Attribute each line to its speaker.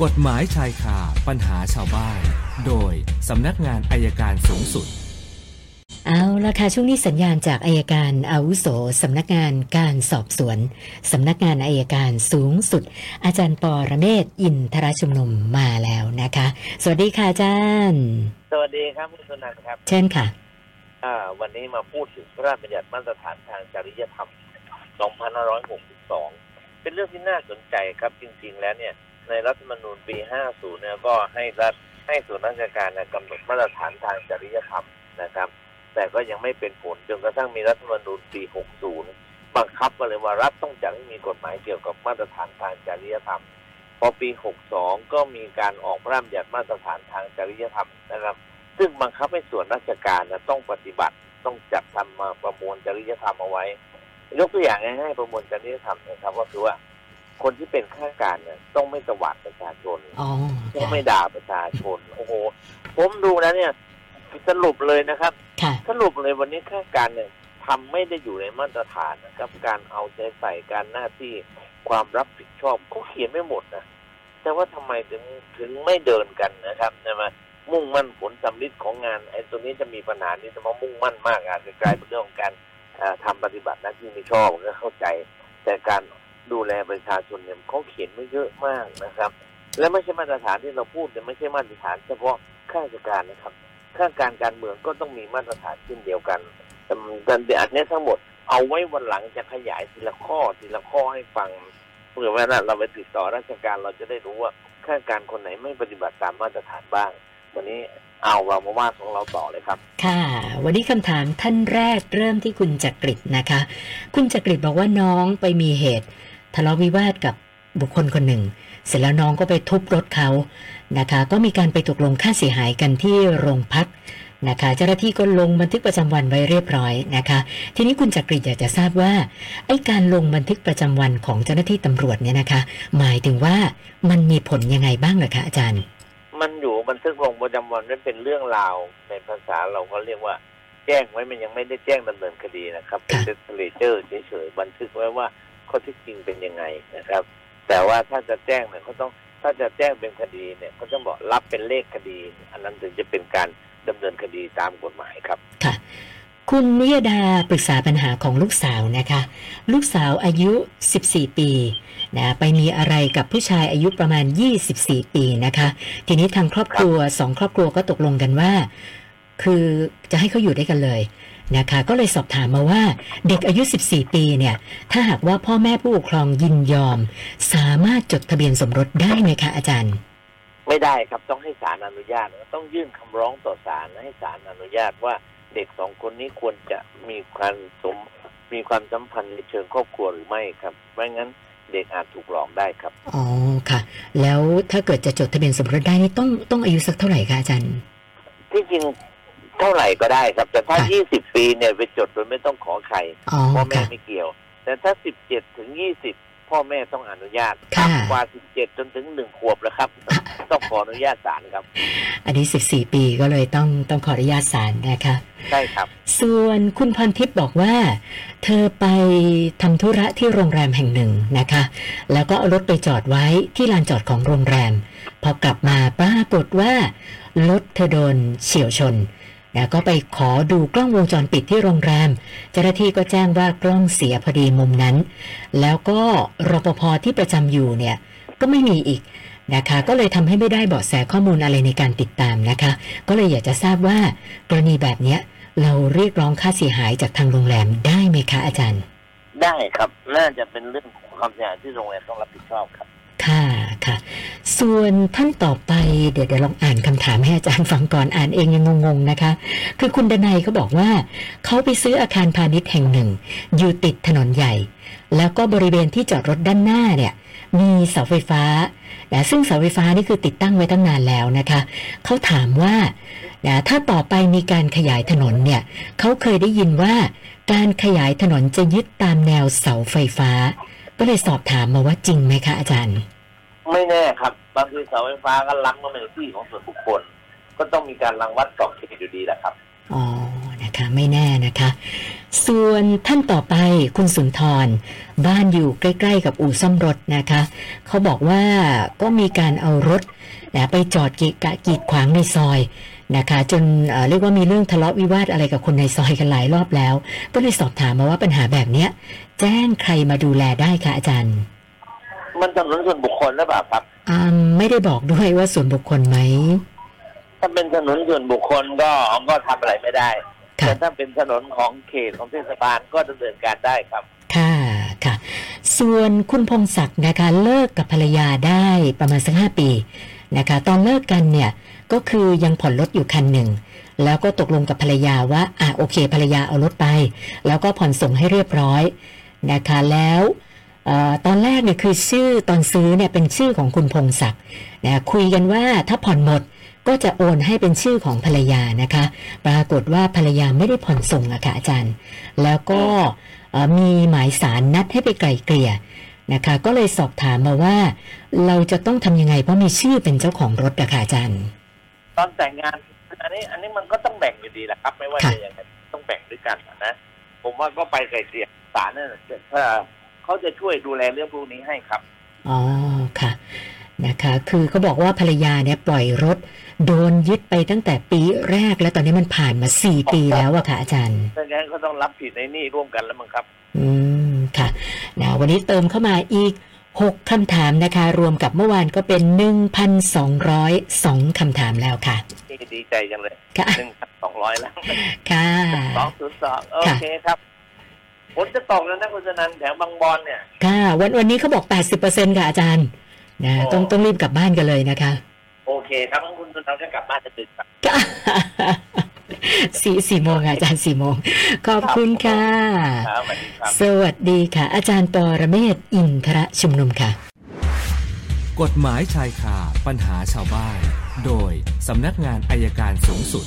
Speaker 1: กฎหมายชายคาปัญหาชาวบ้าน โดยสำนักงานอายการสูงสุด
Speaker 2: เอาละค่ะช่วงนี้สัญญาณจากอายการอาวุโสสำนักงานการสอบสวนสำนักงานอายการสูงสุด อาจารย์ปอระเมศอินทรชุมนุมมาแล้วนะคะ สวัสดีค่ะอาจารย์
Speaker 3: สวัสดีครับคุณสุนันท์ครับ
Speaker 2: เช่นค่ะ
Speaker 3: อ่าวันนี้มาพูดถึงพระราชบัญญัติมาตรฐานทางจริยธรรม 2562 เป็นเรื่องที่น่าสนใจครับจริงๆแล้วเนี่ย ในรัฐธรรมนูญปี 50 เนี่ยก็ให้รัฐให้ส่วนราชการกำหนดมาตรฐานทางจริยธรรมนะครับ แต่ก็ยังไม่เป็นผลจนกระทั่งมีรัฐธรรมนูญปี 60 บังคับมาเลยว่ารัฐต้องจัดให้มีกฎหมายเกี่ยวกับมาตรฐานทางจริยธรรมพอปี 62 ก็มีการออกพระราชบัญญัติมาตรฐานทางจริยธรรมนะครับ ซึ่งบังคับให้ส่วนราชการนะต้องปฏิบัติต้องจัดทำมาประมวลจริยธรรมเอาไว้ ยกตัวอย่างง่ายๆประมวลจริยธรรมนะครับ ก็คือว่า คนที่เป็นข้าราชการเนี่ยต้องไม่ตวาดประชาชน
Speaker 2: อ๋อ
Speaker 3: ต้องไม่ด่าประชาชน โอ้โหผมดูแล้วเนี่ย สรุปเลยนะครับ
Speaker 2: ค่ะ
Speaker 3: สรุปเลยวันนี้ข้าราชการเนี่ยทำไม่ได้อยู่ในมาตรฐานนะครับ การเอาใจใส่การหน้าที่ความรับผิดชอบเขาเขียนไม่หมดนะแต่ว่าทำไมถึงถึงไม่เดินกันนะครับใช่ไหมมุ่งมั่นผลสำลิดของงานไอ้ตัวนี้จะมีปัญหานี้จะมามุ่งมั่นมากอาจจะกลายเป็นเรื่องของการเอ่อทำปฏิบัติหน้าที่ไม่ชอบก็เข้าใจ แต่การ ดูแลประชาชนเนี่ยเขาเขียนไว้เยอะมากนะครับ และไม่ใช่มาตรฐานที่เราพูดเนี่ยไม่ใช่มาตรฐานเฉพาะข้าราชการนะครับข้าราชการการเมืองก็ต้องมีมาตรฐานเช่นเดียวกันแต่เดี๋ยวอันนี้ทั้งหมดเอาไว้วันหลังจะขยายทีละข้อทีละข้อให้ฟังเผื่อว่าเราไปติดต่อราชการเราจะได้รู้ว่าข้าราชการคนไหนไม่ปฏิบัติตามมาตรฐานบ้าง วันนี้เอาเรามาว่าของเราต่อเลยครับ
Speaker 2: ค่ะ วันนี้คำถามท่านแรกเริ่มที่คุณจักริดนะคะ คุณจักริดบอกว่าน้องไปมีเหตุ ทะเลาะวิวาทกับบุคคลคนหนึ่ง เสร็จแล้วน้องก็ไปทุบรถเขานะคะ ก็มีการไปตกลงค่าเสียหายกันที่โรงพักนะคะ เจ้าหน้าที่ก็ลงบันทึกประจำวันไว้เรียบร้อยนะคะ ทีนี้คุณจักริดอยากจะทราบว่าไอ้การลงบันทึกประจำวันของเจ้าหน้าที่ตำรวจเนี่ยนะคะ หมายถึงว่ามันมีผลยังไงบ้างเหรอคะอาจารย์
Speaker 3: มันอยู่บันทึกลงประจำวันนั้นเป็นเรื่องราวในภาษาเราก็เรียกว่า แจ้งไว้มันยังไม่ได้แจ้งดำเนินคดีนะครับเป็น
Speaker 2: ค่ะ
Speaker 3: เทเลเจอร์เฉยๆบันทึกไว้ว่า ข้อเที่จริงเป็นยังไงนะครับ แต่ว่าถ้าจะแจ้งเนี่ยเขาต้องถ้าจะแจ้งเป็นคดีเนี่ยเขาต้องบอกรับเป็นเลขคดี อันนั้นถึงจะเป็นการดำเนินคดีตามกฎหมายครับ
Speaker 2: ค่ะคุณนิยดาปรึกษาปัญหาของลูกสาวนะคะ ลูกสาวอายุ 14 ปีนะไปมีอะไรกับผู้ชายอายุประมาณ 24 ปีนะคะ ทีนี้ทางครอบครัวสองครอบครัวก็ตกลงกันว่า คือจะให้เขาอยู่ด้วยกันเลย นะคะ ก็เลยสอบถามมาว่าเด็กอายุ 14 ปีเนี่ย ถ้าหากว่าพ่อแม่ผู้ปกครองยินยอม สามารถจดทะเบียนสมรสได้ไหมคะอาจารย์
Speaker 3: ไม่ได้ครับต้องให้ศาลอนุญาต ต้องยื่นคำร้องต่อศาลให้ศาลอนุญาตว่าเด็กสองคนนี้ควรจะมีความสมมีความสัมพันธ์ในเชิงครอบครัวหรือไม่ครับไม่งั้นเด็กอาจถูกหลอกได้ครับ
Speaker 2: อ๋อค่ะ แล้วถ้าเกิดจะจดทะเบียนสมรสได้นี่ต้องต้องอายุสักเท่าไหร่คะอาจารย์
Speaker 3: ที่จริงเท่าไหร่ก็ได้ครับ แต่ถ้า
Speaker 2: ค่ะ
Speaker 3: 20 ปีเนี่ยไปจดโดยไม่ต้องขอใคร
Speaker 2: อ๋อ
Speaker 3: พ่อแม่
Speaker 2: ค่ะ
Speaker 3: ไม่เกี่ยว แต่ถ้า 17 ถึง 20 พ่อแม่ต้องอนุญาต
Speaker 2: ค่ะ
Speaker 3: ต่ำกว่า 17 จนถึง 1 ขวบแล้วครับ ต้องขออนุญาตศาลครับ
Speaker 2: อันนี้ 14 ปีก็เลยต้องต้องขออนุญาตศาลนะคะ
Speaker 3: ใช่ครับ
Speaker 2: ส่วนคุณพรทิพย์บอกว่า เธอไปทำธุระที่โรงแรมแห่งหนึ่งนะคะ แล้วก็เอารถไปจอดไว้ที่ลานจอดของโรงแรม พอกลับมาปรากฏว่ารถเธอโดนเฉียวชน นะก็ไปขอดูกล้องวงจรปิดที่โรงแรม เจ้าหน้าที่ก็แจ้งว่ากล้องเสียพอดีมุมนั้น แล้วก็รปภที่ประจำอยู่เนี่ยก็ไม่มีอีกนะคะก็เลยทำให้ไม่ได้เบาะแสข้อมูลอะไรในการติดตามนะคะ ก็เลยอยากจะทราบว่ากรณีแบบเนี้ยเราเรียกร้องค่าเสียหายจากทางโรงแรมได้ไหมคะอาจารย์
Speaker 3: ได้ครับน่าจะเป็นเรื่องของความเสียหายที่โรงแรมต้องรับผิดชอบครับ
Speaker 2: ส่วนท่านต่อไปเดี๋ยวเดี๋ยวลองอ่านคำถามให้อาจารย์ฟังก่อนอ่านเองยังงงๆนะคะ คือคุณดนัยเขาบอกว่า เขาไปซื้ออาคารพาณิชย์แห่งหนึ่ง อยู่ติดถนนใหญ่ แล้วก็บริเวณที่จอดรถด้านหน้าเนี่ยมีเสาไฟฟ้านะซึ่งเสาไฟฟ้านี่คือติดตั้งไว้ตั้งนานแล้วนะคะ เขาถามว่านะถ้าต่อไปมีการขยายถนนเนี่ยเขาเคยได้ยินว่าการขยายถนนจะยึดตามแนวเสาไฟฟ้า ก็เลยสอบถามมาว่าจริงไหมคะอาจารย์
Speaker 3: ไม่แน่ครับ บางทีเสาไฟฟ้าก็ล้ำเข้ามาในที่ของส่วนบุคคล ก็ต้องมีการรังวัดสอบเขตอยู่ดีแหละครับ
Speaker 2: อ๋อนะคะไม่แน่นะคะ ส่วนท่านต่อไปคุณสุนทร บ้านอยู่ใกล้ ๆ กับอู่ซ่อมรถนะคะ เขาบอกว่าก็มีการเอารถนะไปจอดกีกะกีดขวางในซอยนะคะ จนเอ่อเรียกว่ามีเรื่องทะเลาะวิวาทอะไรกับคนในซอยกันหลายรอบแล้ว ก็เลยสอบถามมาว่าปัญหาแบบเนี้ย แจ้งใครมาดูแลได้คะอาจารย์
Speaker 3: มันถนนส่วนบุคคลหรือเปล่าครับ
Speaker 2: อ่าไม่ได้บอกด้วยว่าส่วนบุคคลไหม
Speaker 3: ถ้าเป็นถนนส่วนบุคคลก็ก็ทำอะไรไม่ได้
Speaker 2: ค่ะ
Speaker 3: แต่ถ้าเป็นถนนของเขตของเทศบาลก็ดำเนินการได้ครับ
Speaker 2: ค่ะค่ะ ส่วนคุณพงศักดิ์นะคะเลิกกับภรรยาได้ประมาณสักห้าปีนะคะ ตอนเลิกกันเนี่ยก็คือยังผ่อนรถอยู่คันหนึ่ง แล้วก็ตกลงกับภรรยาว่าอะโอเค ภรรยาเอารถไป แล้วก็ผ่อนส่งให้เรียบร้อยนะคะแล้วเอ่อ ตอนแรกเนี่ยคือชื่อตอนซื้อเนี่ยเป็นชื่อของคุณพงศักดิ์นะคุยกันว่าถ้าผ่อนหมดก็จะโอนให้เป็นชื่อของภรรยานะคะ ปรากฏว่าภรรยาไม่ได้ผ่อนส่งอะค่ะอาจารย์ แล้วก็เอ่อมีหมายสารนัดให้ไปไกลเกลี่ยนะคะ ก็เลยสอบถามมาว่า เราจะต้องทำยังไงเพราะมีชื่อเป็นเจ้าของรถอะค่ะอาจารย์
Speaker 3: ตอนแต่งงานอันนี้อันนี้มันก็ต้องแบ่งอยู่ดีแหละครับ ไม่ว่า
Speaker 2: ค่ะ
Speaker 3: จะยังไงต้องแบ่งด้วยกันนะ ผมว่าก็ไปไกลเกลี่ยศาลนั่นแหละถ้า เขาจะช่วยดูแลเรื่องพวกนี้ให้ครับ
Speaker 2: อ๋อค่ะนะคะ คือเขาบอกว่าภรรยาเนี่ยปล่อยรถ โดนยึดไปตั้งแต่ปีแรก แล้วตอนนี้มันผ่านมาสี่ปีแล้วอะค่ะอาจารย์
Speaker 3: ดังนั้นก็ต้องรับผิดในหนี่ร่วมกันแล้วมั้งครับ
Speaker 2: อืมค่ะนะวันนี้เติมเข้ามาอีก6คำถามนะคะ รวมกับเมื่อวานก็เป็น1,202คำถามแล้วค่ะ
Speaker 3: ที่ดีใจจังเลย
Speaker 2: ค่ะ
Speaker 3: หนึ่งพันสองร้อยแล้ว
Speaker 2: ค่ะ
Speaker 3: สองศูนย์สองโอเคครับ ฝนจะตกแล้วนะคุณชนันแถวบางบอนเนี่ย
Speaker 2: ค่ะ วันวันนี้เขาบอก 80%ค่ะอาจารย์นะ
Speaker 3: โอ้
Speaker 2: ต้องต้องรีบกลับบ้านกันเลยนะคะ
Speaker 3: โอเคครับงั้นคุณชนันก็กลับบ้านจะดึกครับ
Speaker 2: สี่สี่โมงค่ะอาจารย์สี่โมง ขอบคุณค่ะ
Speaker 3: ครับสวัสดีครับ
Speaker 2: สวัสดีค่ะ อาจารย์ปอระเมศวร์อินทรชุมนุมค่ะ
Speaker 1: กฎหมายชายคาปัญหาชาวบ้าน โดยสำนักงานอายการสูงสุด